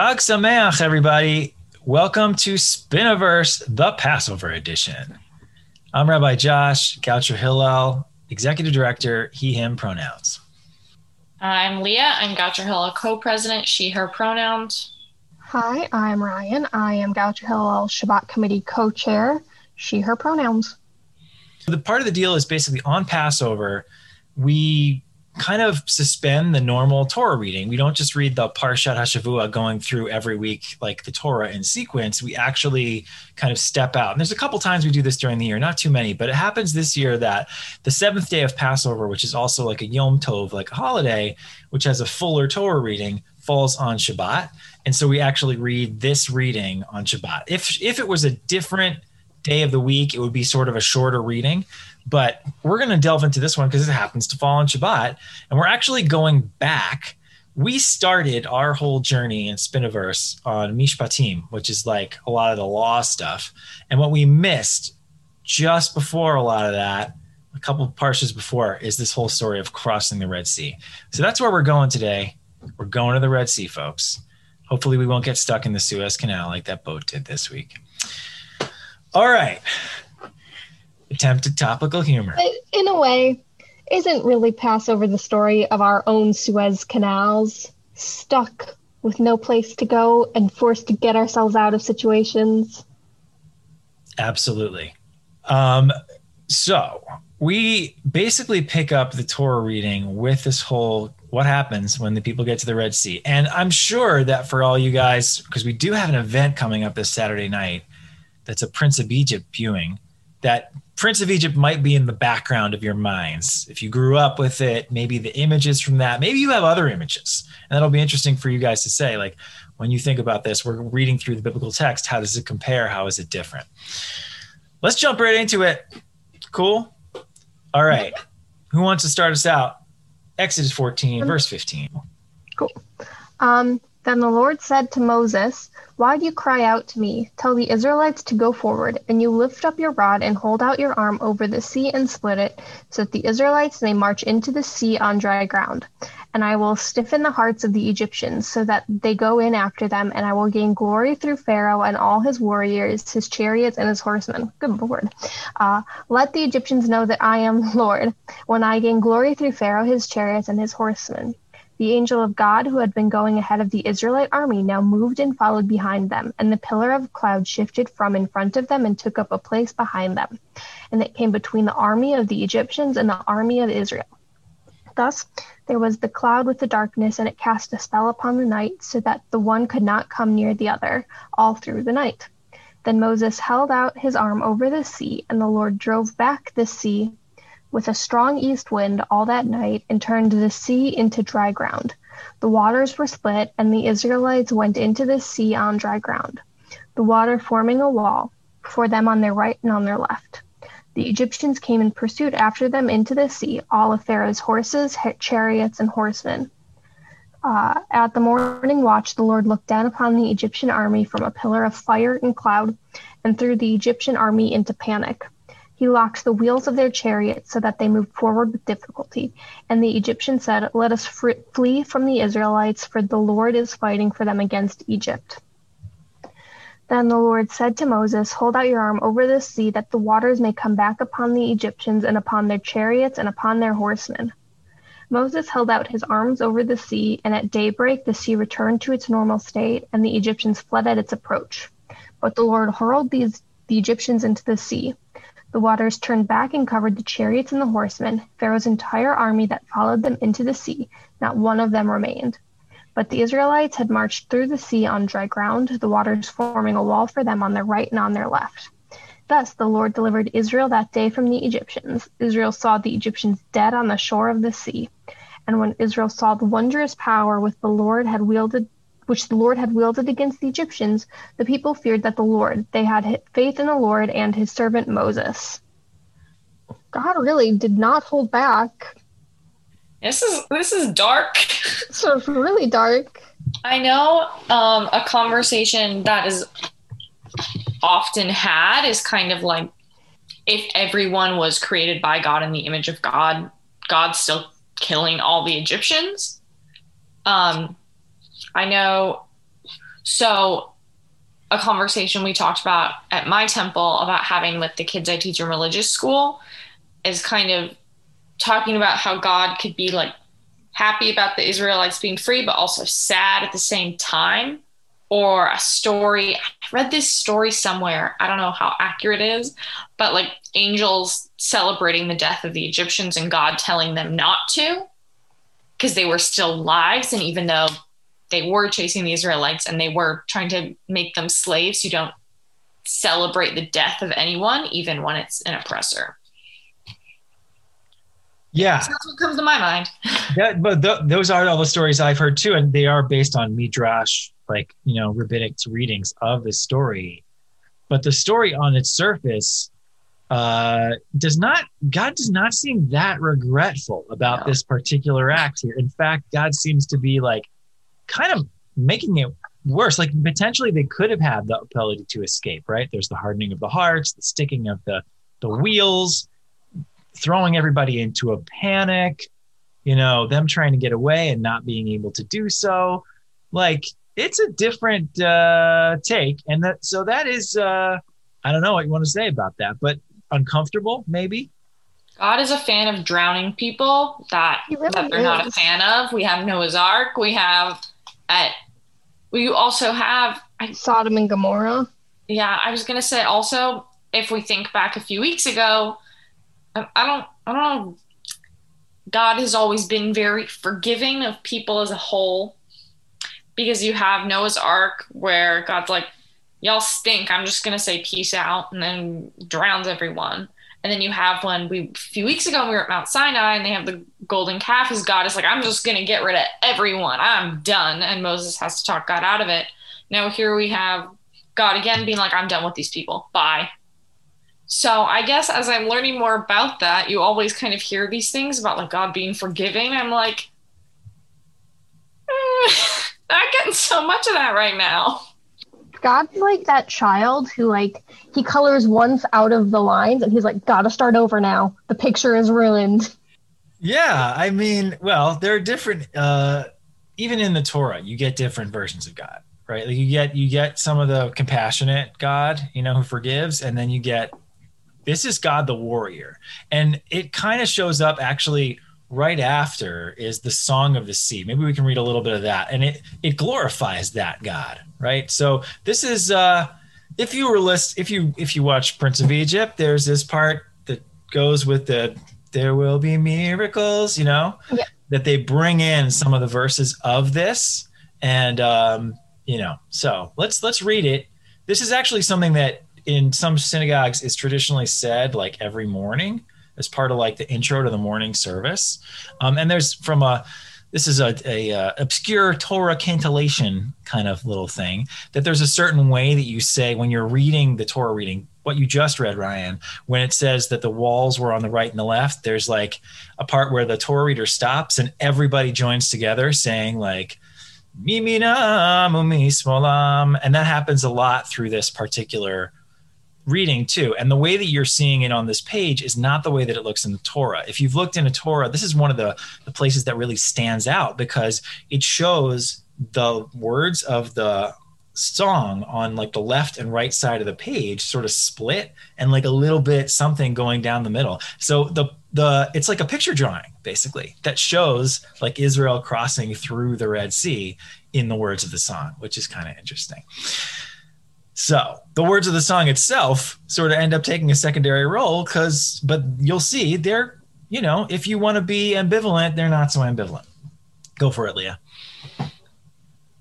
Chag Sameach, everybody. Welcome to Spiniverse, the Passover edition. I'm Rabbi Josh Goucher Hillel, Executive Director, he, him pronouns. I'm Leah. I'm Goucher Hillel co-president, she, her pronouns. Hi, I'm Ryan. I am Goucher Hillel Shabbat Committee co-chair, she, her pronouns. The part of the deal is basically on Passover, we kind of suspend the normal Torah reading. We don't just read the Parshat Hashavua going through every week like the Torah in sequence. We actually kind of step out. And there's a couple times we do this during the year, not too many, but it happens this year that the seventh day of Passover, which is also like a Yom Tov, like a holiday, which has a fuller Torah reading, falls on Shabbat. And so we actually read this reading on Shabbat. If if it was a different day of the week, it would be sort of a shorter reading. But we're going to delve into this one because it happens to fall on Shabbat. And we're actually going back. We started our whole journey in Spiniverse on Mishpatim, which is like a lot of the law stuff. And what we missed just before a lot of that, a couple of parshas before, is this whole story of crossing the Red Sea. So that's where we're going today. We're going to the Red Sea, folks. Hopefully, we won't get stuck in the Suez Canal like that boat did this week. All right. Attempted topical humor. In a way, isn't really Passover the story of our own Suez canals, stuck with no place to go and forced to get ourselves out of situations? Absolutely. Um, so we basically pick up the Torah reading with this whole what happens when the people get to the Red Sea. And I'm sure that for all you guys, because we do have an event coming up this Saturday night that's a Prince of Egypt viewing, that Prince of Egypt might be in the background of your minds. If you grew up with it, maybe the images from that, maybe you have other images. And that'll be interesting for you guys to say, like, when you think about this, we're reading through the biblical text. How does it compare? How is it different? Let's jump right into it. Cool. All right. Who wants to start us out? Exodus 14, verse 15. Cool. Um, then the Lord said to Moses, Why do you cry out to me? Tell the Israelites to go forward, and you lift up your rod and hold out your arm over the sea and split it, so that the Israelites may march into the sea on dry ground. And I will stiffen the hearts of the Egyptians, so that they go in after them, and I will gain glory through Pharaoh and all his warriors, his chariots, and his horsemen. Good Lord. Uh, let the Egyptians know that I am Lord, when I gain glory through Pharaoh, his chariots, and his horsemen. The angel of God, who had been going ahead of the Israelite army, now moved and followed behind them, and the pillar of cloud shifted from in front of them and took up a place behind them. And it came between the army of the Egyptians and the army of Israel. Thus there was the cloud with the darkness, and it cast a spell upon the night, so that the one could not come near the other all through the night. Then Moses held out his arm over the sea, and the Lord drove back the sea with a strong east wind all that night and turned the sea into dry ground. The waters were split, and the Israelites went into the sea on dry ground, the water forming a wall for them on their right and on their left. The Egyptians came in pursuit after them into the sea, all of Pharaoh's horses, chariots, and horsemen. Uh, at the morning watch, the Lord looked down upon the Egyptian army from a pillar of fire and cloud and threw the Egyptian army into panic. He locked the wheels of their chariots so that they moved forward with difficulty. And the Egyptians said, Let us flee from the Israelites, for the Lord is fighting for them against Egypt. Then the Lord said to Moses, Hold out your arm over the sea, that the waters may come back upon the Egyptians and upon their chariots and upon their horsemen. Moses held out his arms over the sea, and at daybreak the sea returned to its normal state, and the Egyptians fled at its approach. But the Lord hurled these, the Egyptians into the sea. The waters turned back and covered the chariots and the horsemen, Pharaoh's entire army that followed them into the sea. Not one of them remained. But the Israelites had marched through the sea on dry ground, the waters forming a wall for them on their right and on their left. Thus the Lord delivered Israel that day from the Egyptians. Israel saw the Egyptians dead on the shore of the sea. And when Israel saw the wondrous power with the Lord had wielded which the Lord had wielded against the Egyptians, the people feared that the Lord, they had faith in the Lord and his servant Moses. God really did not hold back. This is this is dark. So it's really dark. I know um, a conversation that is often had is kind of like if everyone was created by God in the image of God, God's still killing all the Egyptians. Um, I know So, a conversation we talked about at my temple about having with the kids I teach in religious school is kind of talking about how God could be like happy about the Israelites being free, but also sad at the same time. Or a story. I read this story somewhere. I don't know how accurate it is, but like angels celebrating the death of the Egyptians and God telling them not to because they were still lives. And even though they were chasing the Israelites and they were trying to make them slaves, you don't celebrate the death of anyone, even when it's an oppressor. Yeah, So that's what comes to my mind. that, but th- those are all the stories I've heard too, and they are based on midrash, like you know, rabbinic readings of the story. But the story on its surface uh, does not. God does not seem that regretful about No. this particular act here. In fact, God seems to be like kind of making it worse. Like potentially they could have had the ability to escape. Right? There's the hardening of the hearts, the sticking of the the wheels, throwing everybody into a panic you know them trying to get away and not being able to do so like it's a different uh take and that so that is uh i don't know what you want to say about that but uncomfortable maybe God is a fan of drowning people that, really that they're not a fan of. We have Noah's Ark. We have at you also have I, Sodom and Gomorrah. yeah, I was gonna say also if we think back a few weeks ago, I, I don't I don't know. God has always been very forgiving of people as a whole because you have Noah's Ark where God's like, Y'all stink, I'm just gonna say peace out and then drowns everyone. And then you have one we a few weeks ago we were at Mount Sinai and they have the golden calf as God is like, I'm just gonna get rid of everyone. I'm done. And Moses has to talk God out of it. Now here we have God again being like, I'm done with these people. Bye. So I guess as I'm learning more about that, you always kind of hear these things about like God being forgiving. I'm like, eh, not getting so much of that right now. God's like that child who like he colors once out of the lines and he's like, gotta start over now. The picture is ruined. yeah i mean well there are different uh even in the torah you get different versions of god right like you get you get some of the compassionate god you know who forgives and then you get this is god the warrior and it kind of shows up actually right after is the song of the sea. Maybe we can read a little bit of that. And it it glorifies that god right? So this is uh if you were list if you if you watch prince of egypt there's this part that goes with the there will be miracles you know Yeah. that they bring in some of the verses of this. And um you know so let's let's read it. This is actually something that in some synagogues is traditionally said like every morning as part of like the intro to the morning service um, and there's from a this is a, a, uh obscure torah cantillation kind of little thing that there's a certain way that you say when you're reading the torah reading what you just read ryan when it says that the walls were on the right and the left there's like a part where the torah reader stops and everybody joins together saying like Mimina mumi smolam. And that happens a lot through this particular reading too. And the way that you're seeing it on this page is not the way that it looks in the Torah. If you've looked in a Torah, this is one of the, the places that really stands out because it shows the words of the song on like the left and right side of the page sort of split and like a little bit something going down the middle. So the the it's like a picture drawing basically that shows like Israel crossing through the Red Sea in the words of the song, which is kind of interesting. So the words of the song itself sort of end up taking a secondary role because, but you'll see they're, you know, if you want to be ambivalent, they're not so ambivalent. Go for it, Leah.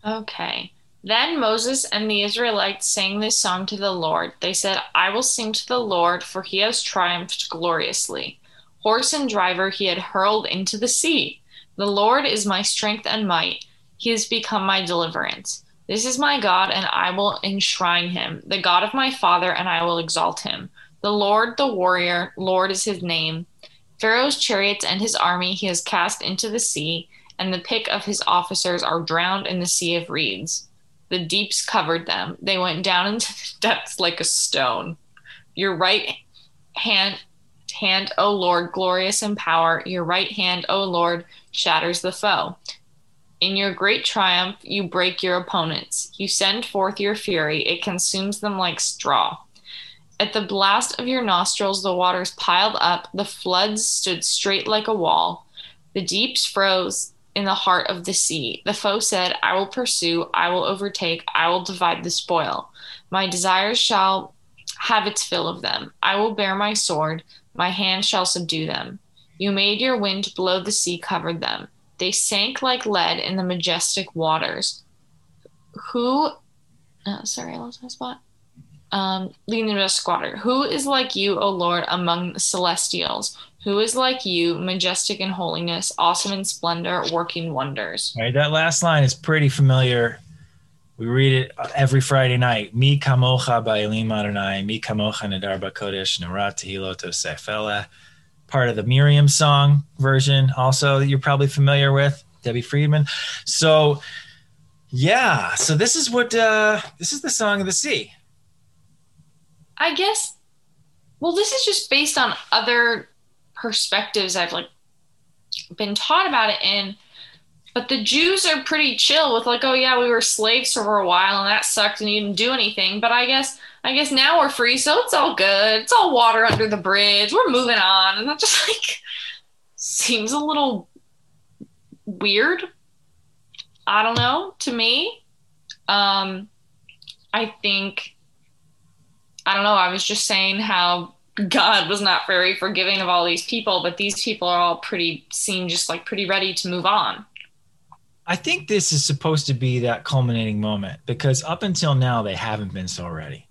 Okay. Then Moses and the Israelites sang this song to the Lord. They said, I will sing to the Lord, for he has triumphed gloriously. Horse and driver he had hurled into the sea. The Lord is my strength and might. He has become my deliverance. This is my God, and I will enshrine him, the God of my father, and I will exalt him. The Lord, the warrior, Lord is his name. Pharaoh's chariots and his army he has cast into the sea, and the pick of his officers are drowned in the sea of reeds. The deeps covered them. They went down into the depths like a stone. Your right hand, hand, O Lord, glorious in power. Your right hand, O Lord, shatters the foe. In your great triumph, you break your opponents. You send forth your fury, it consumes them like straw. At the blast of your nostrils, the waters piled up, the floods stood straight like a wall. The deeps froze in the heart of the sea. The foe said, I will pursue, I will overtake, I will divide the spoil. My desires shall have its fill of them. I will bear my sword, my hand shall subdue them. You made your wind blow, the sea covered them. They sank like lead in the majestic waters. Who, oh, sorry, I lost my spot. Um, the squatter. Who is like you, O Lord, among the celestials? Who is like you, majestic in holiness, awesome in splendor, working wonders? All right, that last line is pretty familiar. We read it every Friday night. Mi kamocha ba'elim Adonai, mi kamocha nadar ba'kodesh, narat tehiloto sefela. Part of the Miriam song version, also that you're probably familiar with, Debbie Friedman. So, yeah, so this is what uh, this is the song of the sea. I guess. Well, this is just based on other perspectives I've like been taught about it in. But the Jews are pretty chill with like, oh yeah, we were slaves for a while and that sucked and you didn't do anything. But I guess I guess now we're free, so it's all good. It's all water under the bridge. We're moving on. And that just like seems a little weird. I don't know, to me. Um I think I don't know, I was just saying how God was not very forgiving of all these people, but these people are all pretty seem just like pretty ready to move on. I think this is supposed to be that culminating moment because up until now they haven't been so ready.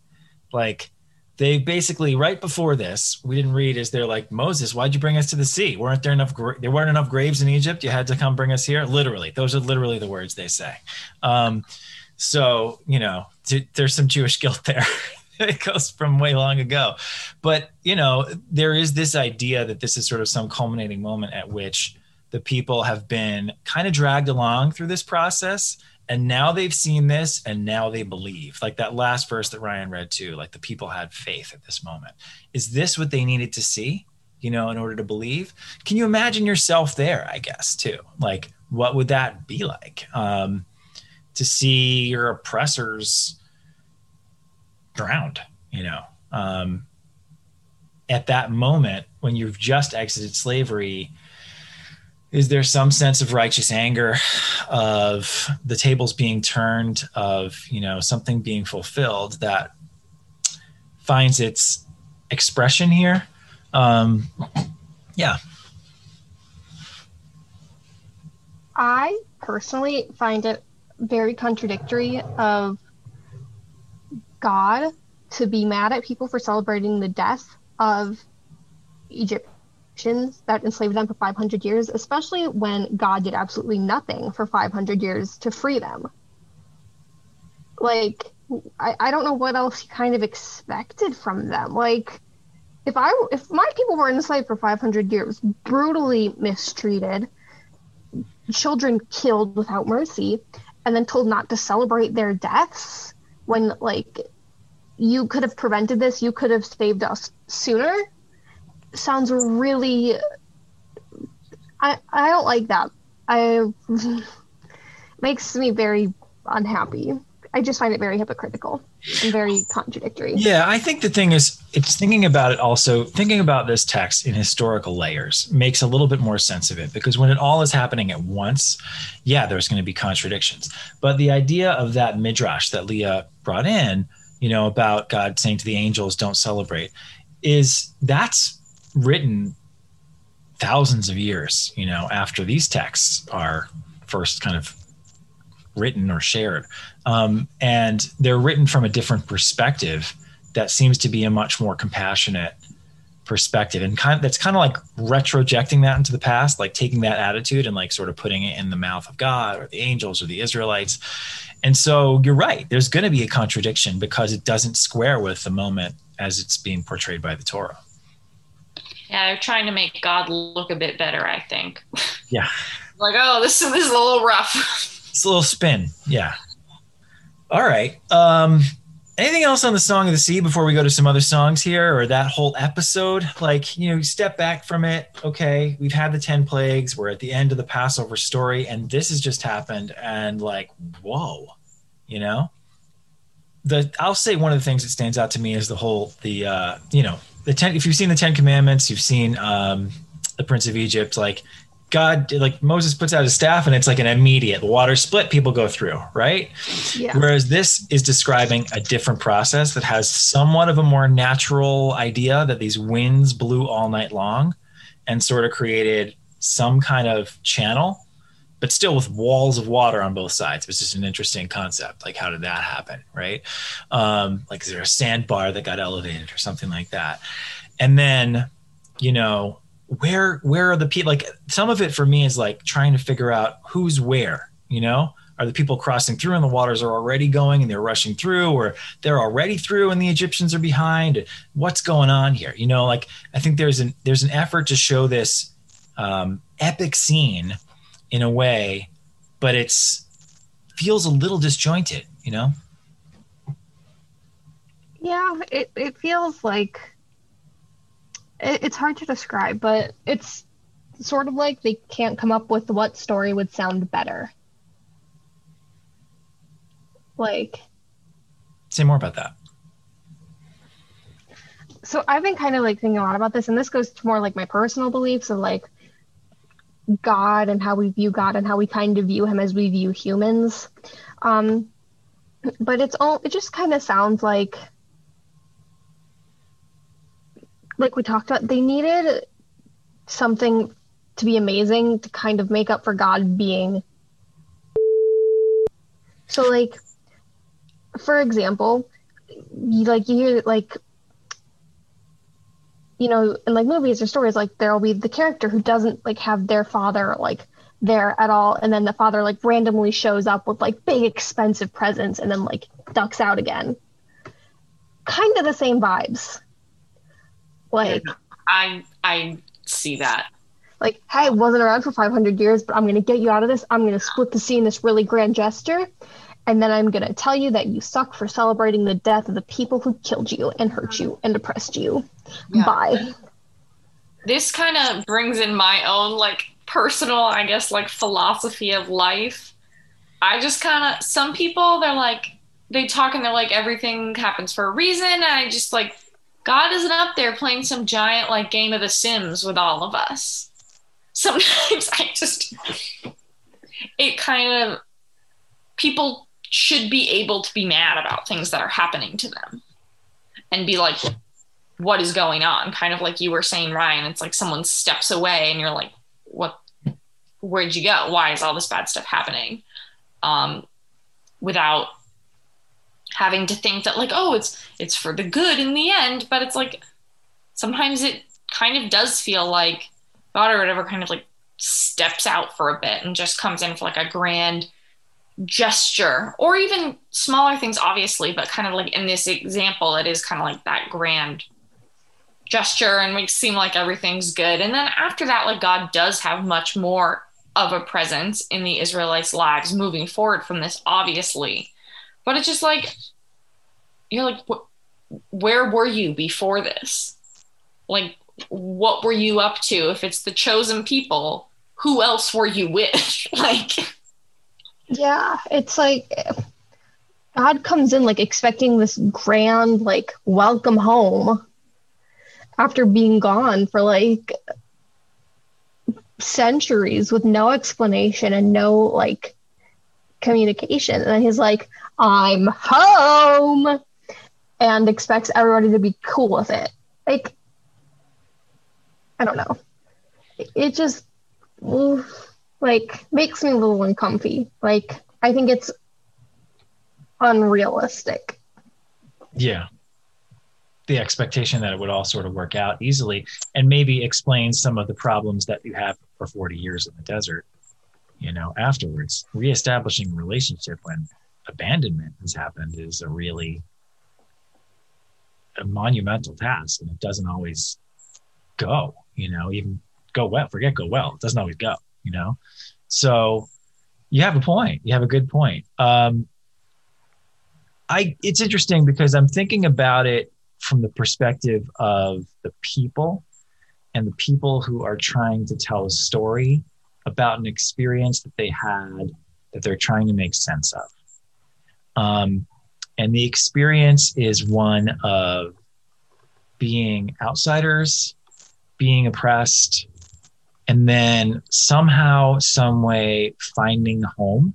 Like they basically right before this, we didn't read is they're like Moses, why'd you bring us to the sea? weren't there enough? Gra- there weren't enough graves in Egypt. You had to come bring us here. Literally, those are literally the words they say. Um, so you know, t- there's some Jewish guilt there. it goes from way long ago. But, you know, there is this idea that this is sort of some culminating moment at which the people have been kind of dragged along through this process. And now they've seen this and now they believe. Like that last verse that Ryan read too, like the people had faith at this moment. Is this what they needed to see, you know, in order to believe? Can you imagine yourself there, I guess, too? Like, what would that be like? Um, to see your oppressors drowned, you know. Um, at that moment, when you've just exited slavery, is there some sense of righteous anger, of the tables being turned, of you know something being fulfilled that finds its expression here? Um, yeah. I personally find it very contradictory of God to be mad at people for celebrating the death of Egyptians that enslaved them for 500 years, especially when God did absolutely nothing for 500 years to free them. Like, I, I don't know what else he kind of expected from them. Like, if I if my people were enslaved for 500 years, brutally mistreated, children killed without mercy, and then told not to celebrate their deaths, when like you could have prevented this, you could have saved us sooner, sounds really. I I don't like that. I makes me very unhappy. I just find it very hypocritical and very contradictory. Yeah, I think the thing is, it's thinking about it also, thinking about this text in historical layers makes a little bit more sense of it because when it all is happening at once, yeah, there's going to be contradictions. But the idea of that midrash that Leah brought in, you know, about God saying to the angels, don't celebrate, is that's written thousands of years, you know, after these texts are first kind of written or shared. Um, and they're written from a different perspective that seems to be a much more compassionate perspective. And kind of, that's kind of like retrojecting that into the past like taking that attitude and like sort of putting it in the mouth of god or the angels or the israelites. And so you're right there's going to be a contradiction because it doesn't square with the moment as it's being portrayed by the torah Yeah, they're trying to make God look a bit better, I think. yeah like, oh, this, this is a little rough. it's a little spin yeah all right um anything else on the Song of the Sea before we go to some other songs here or that whole episode? Like, you know, step back from it. Okay, we've had the 10 plagues. We're at the end of the Passover story, and this has just happened. And like, whoa, you know? The I'll say one of the things that stands out to me is the whole the uh, you know, the ten if you've seen the Ten Commandments, you've seen um the Prince of Egypt, like God, like Moses puts out his staff and it's like an immediate water split, people go through, right? Yeah. Whereas this is describing a different process that has somewhat of a more natural idea that these winds blew all night long and sort of created some kind of channel, but still with walls of water on both sides. It was just an interesting concept. Like, how did that happen, right? Um, like, is there a sandbar that got elevated or something like that? And then, you know, where where are the people like some of it for me is like trying to figure out who's where you know are the people crossing through and the waters are already going and they're rushing through or they're already through and the egyptians are behind what's going on here you know like i think there's an there's an effort to show this um, epic scene in a way but it's feels a little disjointed you know Yeah, it, it feels like it, it's hard to describe, but it's sort of like they can't come up with what story would sound better. Like, say more about that so I've been kind of like thinking a lot about this, and this goes to more like my personal beliefs of like God and how we view God and how we kind of view Him as we view humans. Um, but it's all it just kind of sounds like like we talked about they needed something to be amazing to kind of make up for God being so like for example you like you hear like you know in like movies or stories like there'll be the character who doesn't like have their father like there at all and then the father like randomly shows up with like big expensive presents and then like ducks out again. Kind of the same vibes. Like I I see that. like hey wasn't around for 500 years but i'm going to get you out of this. I'm going to split the scene this really grand gesture and then i'm going to tell you that you suck for celebrating the death of the people who killed you and hurt you and oppressed you Yeah. bye This kind of brings in my own like personal, I guess, like philosophy of life. I just kind of some people they're like they talk and they're like everything happens for a reason. And I just like God isn't up there playing some giant like game of The Sims with all of us. Sometimes I just it kind of people should be able to be mad about things that are happening to them and be like what is going on? Kind of like you were saying ryan it's like someone steps away and you're like what where'd you go? Why is all this bad stuff happening? Um without having to think that like oh it's it's for the good in the end but it's like sometimes it kind of does feel like god or whatever kind of like steps out for a bit and just comes in for like a grand gesture or even smaller things obviously but kind of like in this example it is kind of like that grand gesture and it seem like everything's good. And then after that like god does have much more of a presence in the israelites lives moving forward from this obviously. But it's just like you're like wh- where were you before this? Like what were you up to? If it's the chosen people who else were you with? Like Yeah, it's like God comes in like expecting this grand like welcome home after being gone for like centuries with no explanation and no like communication. And then he's like, I'm home and expects everybody to be cool with it. Like I don't know. It- just oof like makes me a little uncomfy. Like I think it's unrealistic. yeah the expectation that it would all sort of work out easily and maybe explain some of the problems that you have for 40 years in the desert you know afterwards reestablishing a relationship when abandonment has happened is a really a monumental task and it doesn't always go you know even go well forget go well it doesn't always go you know? So you have a point. You have a good point. Um I it's interesting because I'm thinking about it from the perspective of the people and the people who are trying to tell a story about an experience that they had that they're trying to make sense of. Um, and the experience is one of being outsiders, being oppressed, and then somehow, some way finding home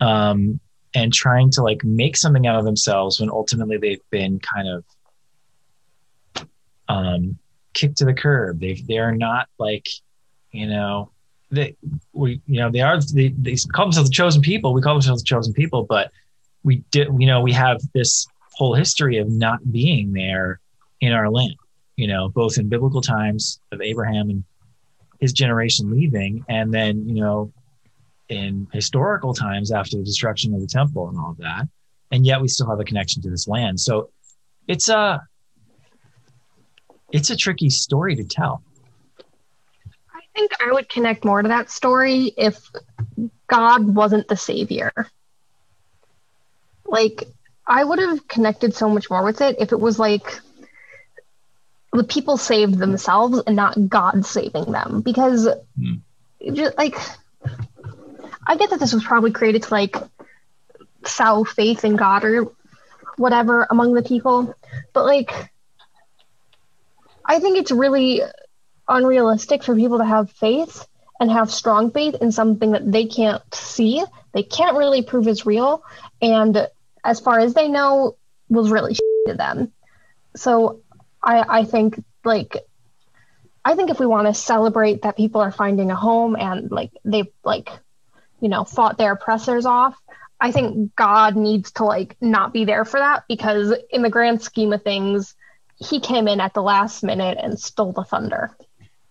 um, and trying to like make something out of themselves when ultimately they've been kind of um, kicked to the curb. They they are not like, you know, they we you know they are they, they call themselves the chosen people. We call themselves the chosen people, but we did you know we have this whole history of not being there in our land. You know, both in biblical times of Abraham and his generation leaving, and then you know in historical times after the destruction of the temple and all of that. And yet we still have a connection to this land. So it's a it's a tricky story to tell. I think I would connect more to that story if God wasn't the savior. Like, I would have connected so much more with it if it was like the people saved themselves and not God saving them. Because, Hmm. just like, I get that this was probably created to like sow faith in God or whatever among the people, but like, I think it's really unrealistic for people to have faith and have strong faith in something that they can't see, they can't really prove is real, and as far as they know, was really to them. So I I think like I think if we want to celebrate that people are finding a home and like they've like you know fought their oppressors off, I think God needs to like not be there for that because in the grand scheme of things, he came in at the last minute and stole the thunder.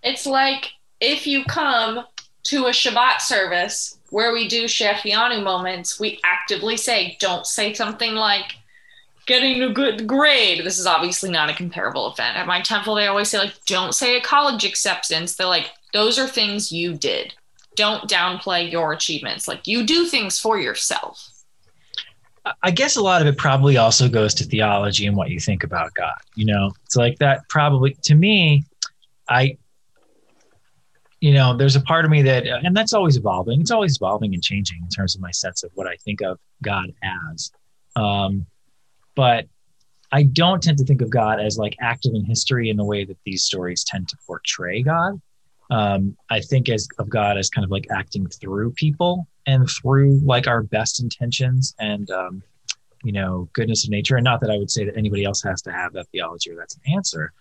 It's like if you come to a Shabbat service where we do Shehecheyanu moments, we actively say, don't say something like getting a good grade. This is obviously not a comparable event. At my temple, they always say, like, don't say a college acceptance. They're like, those are things you did. Don't downplay your achievements. Like, you do things for yourself. I guess a lot of it probably also goes to theology and what you think about God. You know, it's like that probably to me, I, you know, there's a part of me that, and that's always evolving. It's always evolving and changing in terms of my sense of what I think of God as. Um, but I don't tend to think of God as like active in history in the way that these stories tend to portray God. Um, I think as of God as kind of like acting through people and through like our best intentions and um, you know goodness of nature. And not that I would say that anybody else has to have that theology or that's an answer,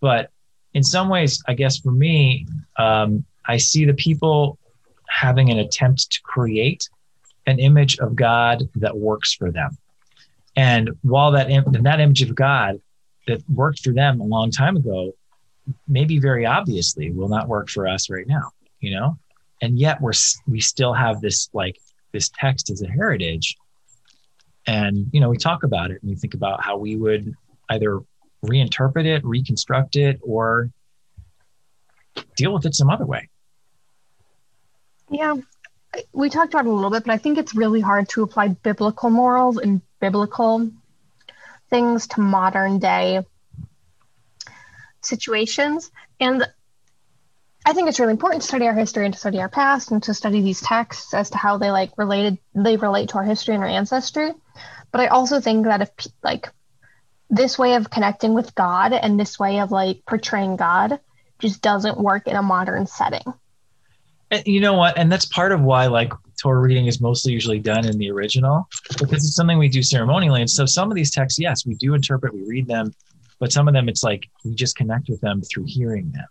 but in some ways, I guess for me, um, I see the people having an attempt to create an image of God that works for them. And while that Im- that image of God that worked for them a long time ago, maybe very obviously will not work for us right now, you know. And yet we're we still have this like this text as a heritage, and you know we talk about it and we think about how we would either reinterpret it, reconstruct it, or deal with it some other way. Yeah, we talked about it a little bit, but I think it's really hard to apply biblical morals and biblical things to modern day situations. And I think it's really important to study our history and to study our past and to study these texts as to how they like related they relate to our history and our ancestry. But I also think that if like this way of connecting with God and this way of like portraying God just doesn't work in a modern setting. And you know what? And that's part of why like Torah reading is mostly usually done in the original because it's something we do ceremonially. And so some of these texts, yes, we do interpret, we read them, but some of them it's like we just connect with them through hearing them.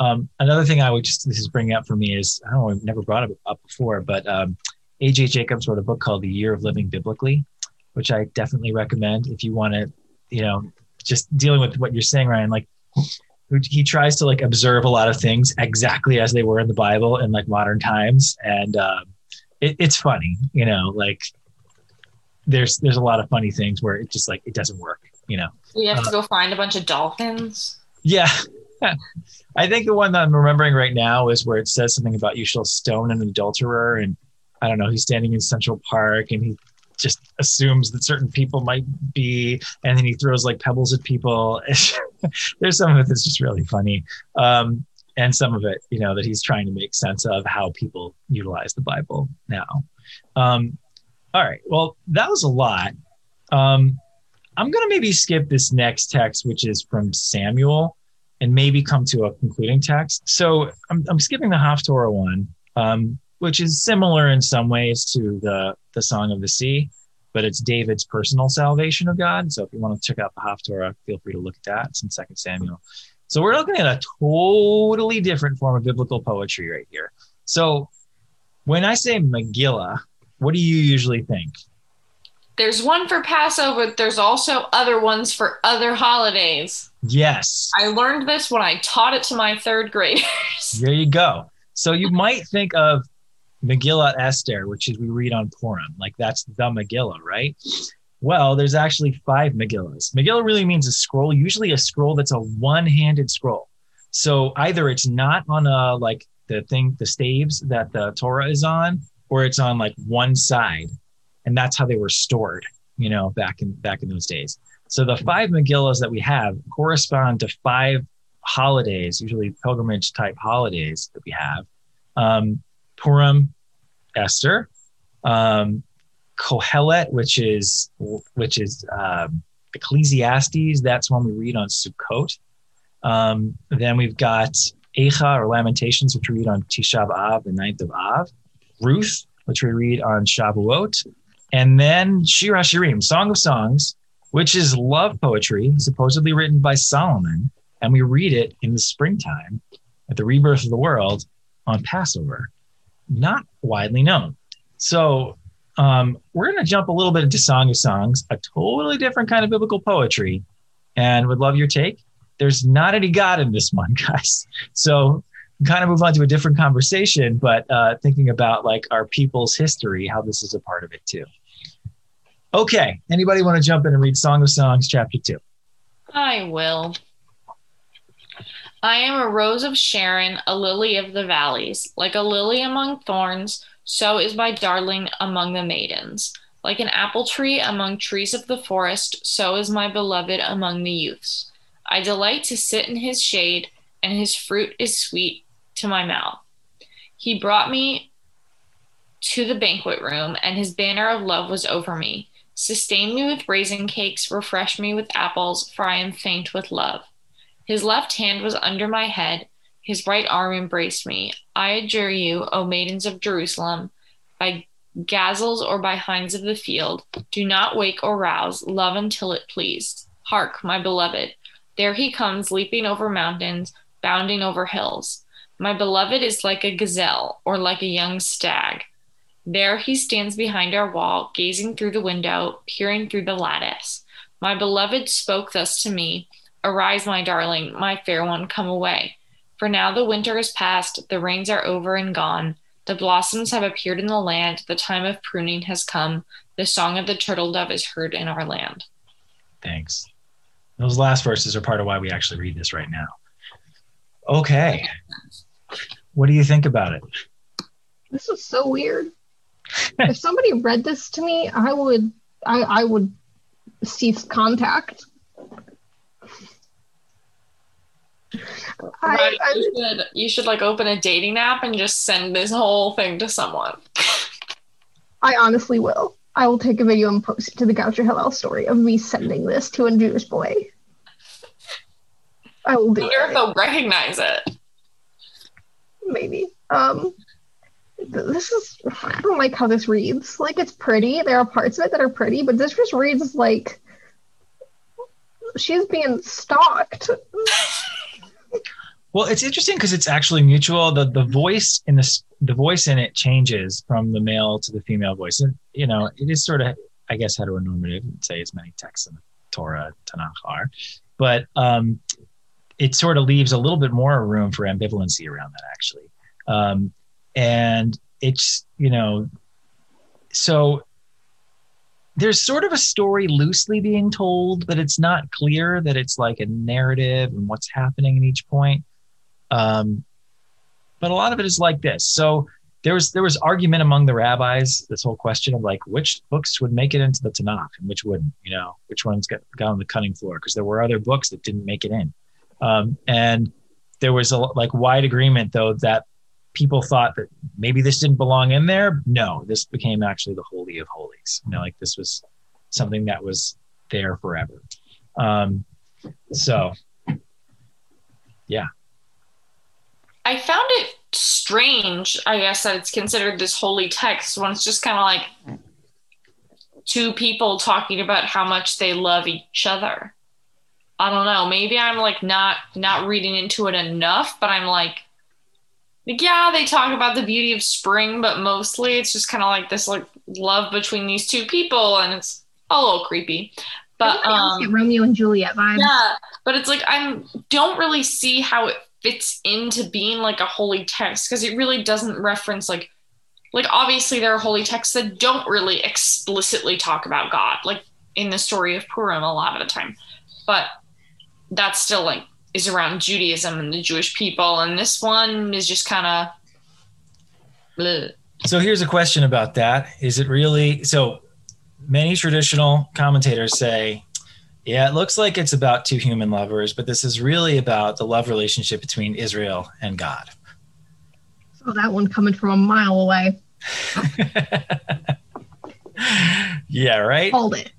Um, another thing I would just this is bringing up for me is I don't know I've never brought it up before, but um, AJ Jacobs wrote a book called The Year of Living Biblically, which I definitely recommend if you want to, you know, just dealing with what you're saying, Ryan. Like he tries to like observe a lot of things exactly as they were in the Bible in like modern times, and um, it, it's funny, you know, like there's there's a lot of funny things where it just like it doesn't work, you know. We have to go find a bunch of dolphins. Yeah. I think the one that I'm remembering right now is where it says something about you shall stone an adulterer and I don't know, he's standing in Central Park and he just assumes that certain people might be, and then he throws like pebbles at people. There's some of it that's just really funny. Um, and some of it, you know, that he's trying to make sense of how people utilize the Bible now. Um, all right. Well, that was a lot. Um, I'm going to maybe skip this next text, which is from Samuel, and maybe come to a concluding text. So I'm, I'm skipping the Haftorah one, um, which is similar in some ways to the, the Song of the Sea, but it's David's personal salvation of God. So if you want to check out the Haftorah, feel free to look at that. It's in Second Samuel. So we're looking at a totally different form of biblical poetry right here. So when I say Megillah, what do you usually think? There's one for Passover. There's also other ones for other holidays. Yes. I learned this when I taught it to my third graders. There you go. So you might think of Megillah Esther, which is we read on Purim, like that's the Megillah, right? Well, there's actually five Megillahs. Megillah really means a scroll, usually a scroll that's a one-handed scroll. So either it's not on a like the thing, the staves that the Torah is on, or it's on like one side, and that's how they were stored, you know, back in back in those days. So the five Megillahs that we have correspond to five holidays, usually pilgrimage type holidays that we have. Um, Purim, Esther, um, Kohelet, which is which is um, Ecclesiastes. That's one we read on Sukkot. Um, then we've got Eicha or Lamentations, which we read on Tisha B'av, the ninth of Av. Ruth, which we read on Shavuot, and then Shir HaShirim, Song of Songs, which is love poetry, supposedly written by Solomon, and we read it in the springtime at the rebirth of the world on Passover. Not widely known. So um, we're going to jump a little bit into Song of Songs, a totally different kind of biblical poetry, and would love your take. There's not any God in this one, guys. So kind of move on to a different conversation, but uh, thinking about like our people's history, how this is a part of it too. Okay, anybody want to jump in and read Song of Songs, chapter two? I will. I am a rose of Sharon, a lily of the valleys, like a lily among thorns so is my darling among the maidens. Like an apple tree among trees of the forest, so is my beloved among the youths. I delight to sit in his shade, and his fruit is sweet to my mouth. He brought me to the banquet room, and his banner of love was over me. Sustain me with raisin cakes, refresh me with apples, for I am faint with love. His left hand was under my head, his right arm embraced me. I adjure you, O maidens of Jerusalem, by gazelles or by hinds of the field, do not wake or rouse, love until it please. Hark, my beloved, there he comes, leaping over mountains, bounding over hills. My beloved is like a gazelle or like a young stag. There he stands behind our wall, gazing through the window, peering through the lattice. My beloved spoke thus to me Arise, my darling, my fair one, come away. For now the winter is past, the rains are over and gone. The blossoms have appeared in the land, the time of pruning has come. The song of the turtle dove is heard in our land. Thanks. Those last verses are part of why we actually read this right now. Okay. What do you think about it? This is so weird. if somebody read this to me, I would I, I would cease contact. Right, I, you should you should like open a dating app and just send this whole thing to someone. I honestly will. I will take a video and post it to the Goucher Hillel story of me sending this to a Jewish boy. I will do I wonder it. if they'll recognize it. Maybe. Um, this is I don't like how this reads. Like it's pretty. There are parts of it that are pretty, but this just reads like she's being stalked. Well, it's interesting because it's actually mutual. The the voice in this the voice in it changes from the male to the female voice, and you know it is sort of I guess heteronormative. And say as many texts in the Torah Tanakh are, but um, it sort of leaves a little bit more room for ambivalency around that actually, um, and it's you know so there's sort of a story loosely being told, but it's not clear that it's like a narrative and what's happening at each point. Um, but a lot of it is like this. So there was there was argument among the rabbis this whole question of like which books would make it into the Tanakh and which wouldn't you know which ones got, got on the cutting floor because there were other books that didn't make it in. Um, and there was a like wide agreement though that people thought that maybe this didn't belong in there. No this became actually the holy of holies. You know like this was something that was there forever. Um, so yeah I found it strange, I guess, that it's considered this holy text when it's just kind of like two people talking about how much they love each other. I don't know. Maybe I'm like not not reading into it enough, but I'm like, like yeah, they talk about the beauty of spring, but mostly it's just kind of like this like love between these two people, and it's a little creepy. But um, Romeo and Juliet vibes. Yeah, but it's like I don't really see how it fits into being like a holy text because it really doesn't reference like like obviously there are holy texts that don't really explicitly talk about God, like in the story of Purim a lot of the time. But that still like is around Judaism and the Jewish people, and this one is just kind of. So here's a question about that: Is it really so? Many traditional commentators say yeah, it looks like it's about two human lovers, but this is really about the love relationship between Israel and God. Saw that one coming from a mile away. yeah, right? Hold it.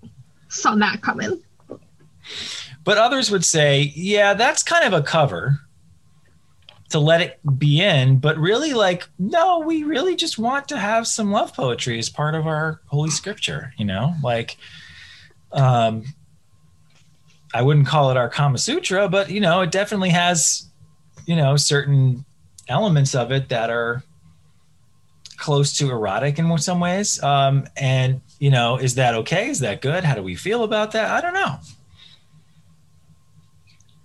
Saw that coming. But others would say, yeah, that's kind of a cover to let it be in, but really, like, no, we really just want to have some love poetry as part of our holy scripture, you know? Like, um, I wouldn't call it our Kama Sutra, but you know, it definitely has, you know, certain elements of it that are close to erotic in some ways. Um, and you know, is that okay? Is that good? How do we feel about that? I don't know.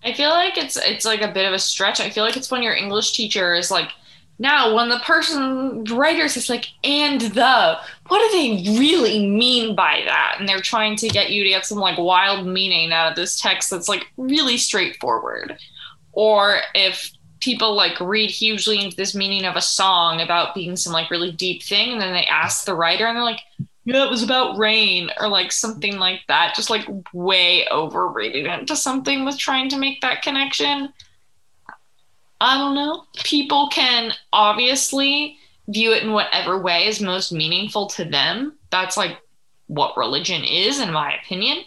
I feel like it's it's like a bit of a stretch. I feel like it's when your English teacher is like, now, when the person writers is like, and the, what do they really mean by that? And they're trying to get you to get some like wild meaning out of this text that's like really straightforward. Or if people like read hugely into this meaning of a song about being some like really deep thing, and then they ask the writer, and they're like, yeah, it was about rain, or like something like that, just like way overrated into something with trying to make that connection. I don't know. People can obviously view it in whatever way is most meaningful to them. That's like what religion is, in my opinion.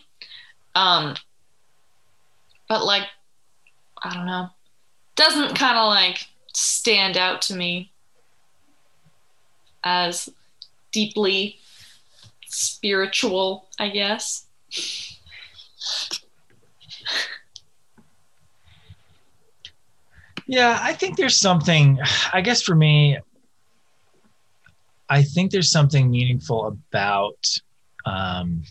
Um, but like, I don't know, doesn't kind of like stand out to me as deeply spiritual, I guess. Yeah, I think there's something, I guess for me, I think there's something meaningful about um,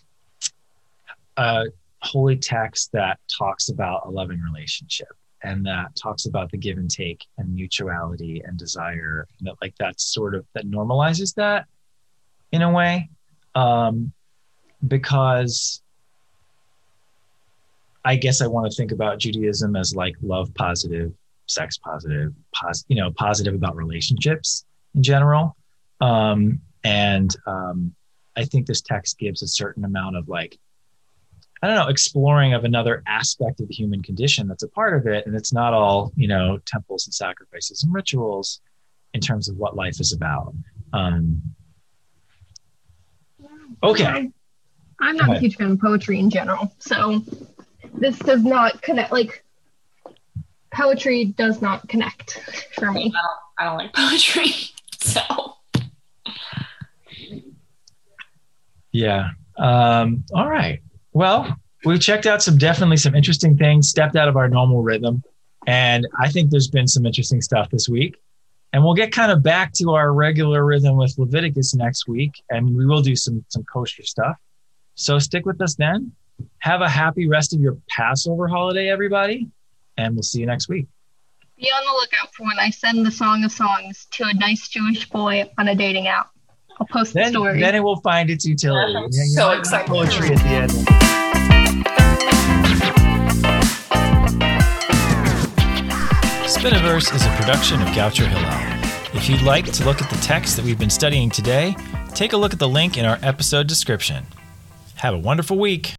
a holy text that talks about a loving relationship and that talks about the give and take and mutuality and desire and that like that's sort of that normalizes that in a way um, because i guess i want to think about judaism as like love positive sex positive, pos- you know, positive about relationships in general. Um, and um, I think this text gives a certain amount of like, I don't know, exploring of another aspect of the human condition that's a part of it. And it's not all, you know, temples and sacrifices and rituals in terms of what life is about. Um, okay. I'm not a huge fan of poetry in general. So this does not connect, like, poetry does not connect for me. I don't, I don't like poetry, so. Yeah. Um, all right. Well, we've checked out some definitely some interesting things, stepped out of our normal rhythm. And I think there's been some interesting stuff this week. And we'll get kind of back to our regular rhythm with Leviticus next week. And we will do some some kosher stuff. So stick with us then. Have a happy rest of your Passover holiday, everybody and we'll see you next week. Be on the lookout for when I send the Song of Songs to a nice Jewish boy on a dating app. I'll post then, the story. Then it will find its utility. Yeah, so excited. Poetry at the end. Spiniverse is a production of Goucher Hillel. If If you'd like to look at the text that we've been studying today, take a look at the link in our episode description. Have a wonderful week.